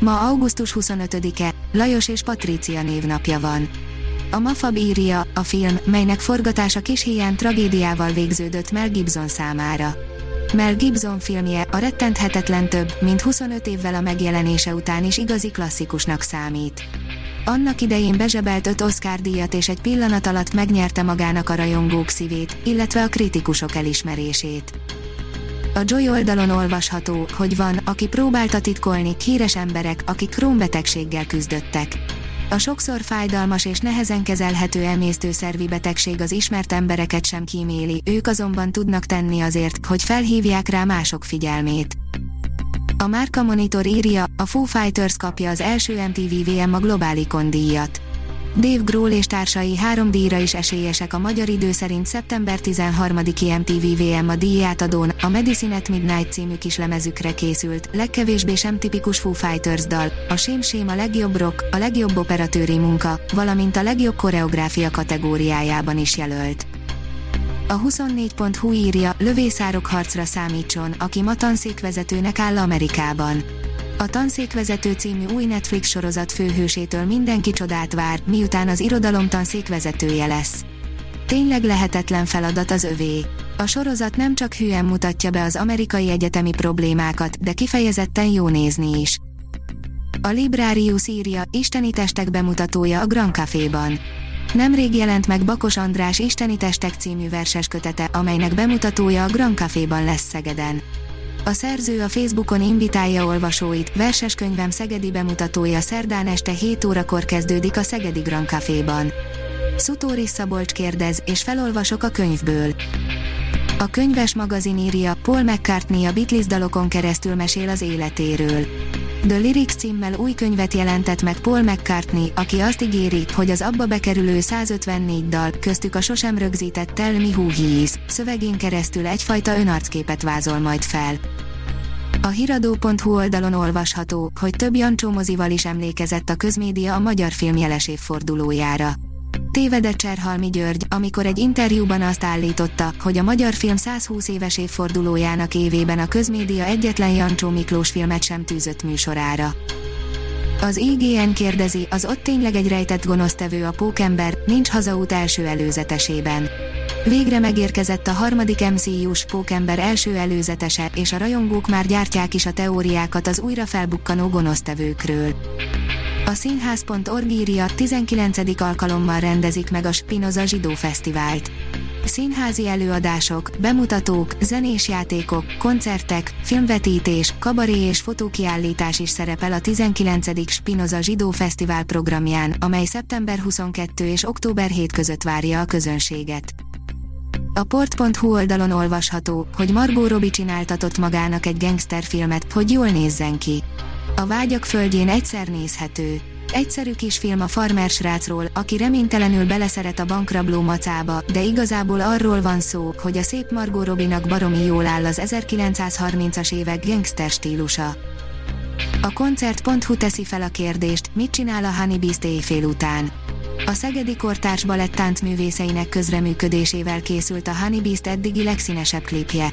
Ma augusztus 25-e, Lajos és Patrícia névnapja van. A Mafab írja, a film, melynek forgatása kis hiány tragédiával végződött Mel Gibson számára. Mel Gibson filmje a rettenthetetlen több, mint 25 évvel a megjelenése után is igazi klasszikusnak számít. Annak idején bezsebelt 5 Oscar díjat és egy pillanat alatt megnyerte magának a rajongók szívét, illetve a kritikusok elismerését. A Joy oldalon olvasható, hogy van, aki próbálta titkolni, híres emberek, akik krónbetegséggel küzdöttek. A sokszor fájdalmas és nehezen kezelhető emésztőszervi betegség az ismert embereket sem kíméli, ők azonban tudnak tenni azért, hogy felhívják rá mások figyelmét. A Márka Monitor írja, a Foo Fighters kapja az első MTV VM a Globalikon díjat. Dave Grohl és társai három díjra is esélyesek a magyar idő szerint szeptember 13-i MTV VM a díjátadón, a Medicine at Midnight című kislemezükre készült, legkevésbé sem tipikus Foo Fighters dal, a Sém Sém a legjobb rock, a legjobb operatőri munka, valamint a legjobb koreográfia kategóriájában is jelölt. A 24.hu írja, lövészárok harcra számítson, aki ma tanszékvezetőnek áll Amerikában. A Tanszékvezető című új Netflix sorozat főhősétől mindenki csodát vár, miután az irodalom tanszékvezetője lesz. Tényleg lehetetlen feladat az övé. A sorozat nem csak hülyen mutatja be az amerikai egyetemi problémákat, de kifejezetten jó nézni is. A Librarius írja, isteni testek bemutatója a Grand Caféban. Nemrég jelent meg Bakos András Isteni Testek című verses kötete, amelynek bemutatója a Grand Caféban lesz Szegeden. A szerző a Facebookon invitálja olvasóit, verseskönyvem Szegedi bemutatója szerdán este 7 órakor kezdődik a Szegedi Grand Caféban. Szutóri Szabolcs kérdez, és felolvasok a könyvből. A könyves magazin írja, Paul McCartney a Beatles dalokon keresztül mesél az életéről. The Lyrics címmel új könyvet jelentett meg Paul McCartney, aki azt ígéri, hogy az abba bekerülő 154 dal, köztük a sosem rögzített Tell Me Who He Is, szövegén keresztül egyfajta önarcképet vázol majd fel. A hiradó.hu oldalon olvasható, hogy több Jancsó mozival is emlékezett a közmédia a magyar film jeles évfordulójára. Tévedett Cserhalmi György, amikor egy interjúban azt állította, hogy a magyar film 120 éves évfordulójának évében a közmédia egyetlen Jancsó Miklós filmet sem tűzött műsorára. Az IGN kérdezi, az ott tényleg egy rejtett gonosztevő a pókember, nincs hazaút első előzetesében. Végre megérkezett a harmadik MCU-s pókember első előzetese, és a rajongók már gyártják is a teóriákat az újra felbukkanó gonosztevőkről. A színház.org írja, 19. alkalommal rendezik meg a Spinoza Zsidó Fesztivált. Színházi előadások, bemutatók, zenés játékok, koncertek, filmvetítés, kabaré és fotókiállítás is szerepel a 19. Spinoza Zsidó Fesztivál programján, amely szeptember 22 és október 7 között várja a közönséget. A port.hu oldalon olvasható, hogy Margot Robbie csináltatott magának egy gangsterfilmet, hogy jól nézzen ki. A vágyak földjén egyszer nézhető. Egyszerű kis film a farmer srácról, aki reménytelenül beleszeret a bankrabló macába, de igazából arról van szó, hogy a szép Margot Robinak baromi jól áll az 1930-as évek gangster stílusa. A koncert.hu teszi fel a kérdést, mit csinál a Honey Beast éjfél után. A Szegedi Kortárs Balett táncművészeinek közreműködésével készült a Honey Beast eddigi legszínesebb klipje.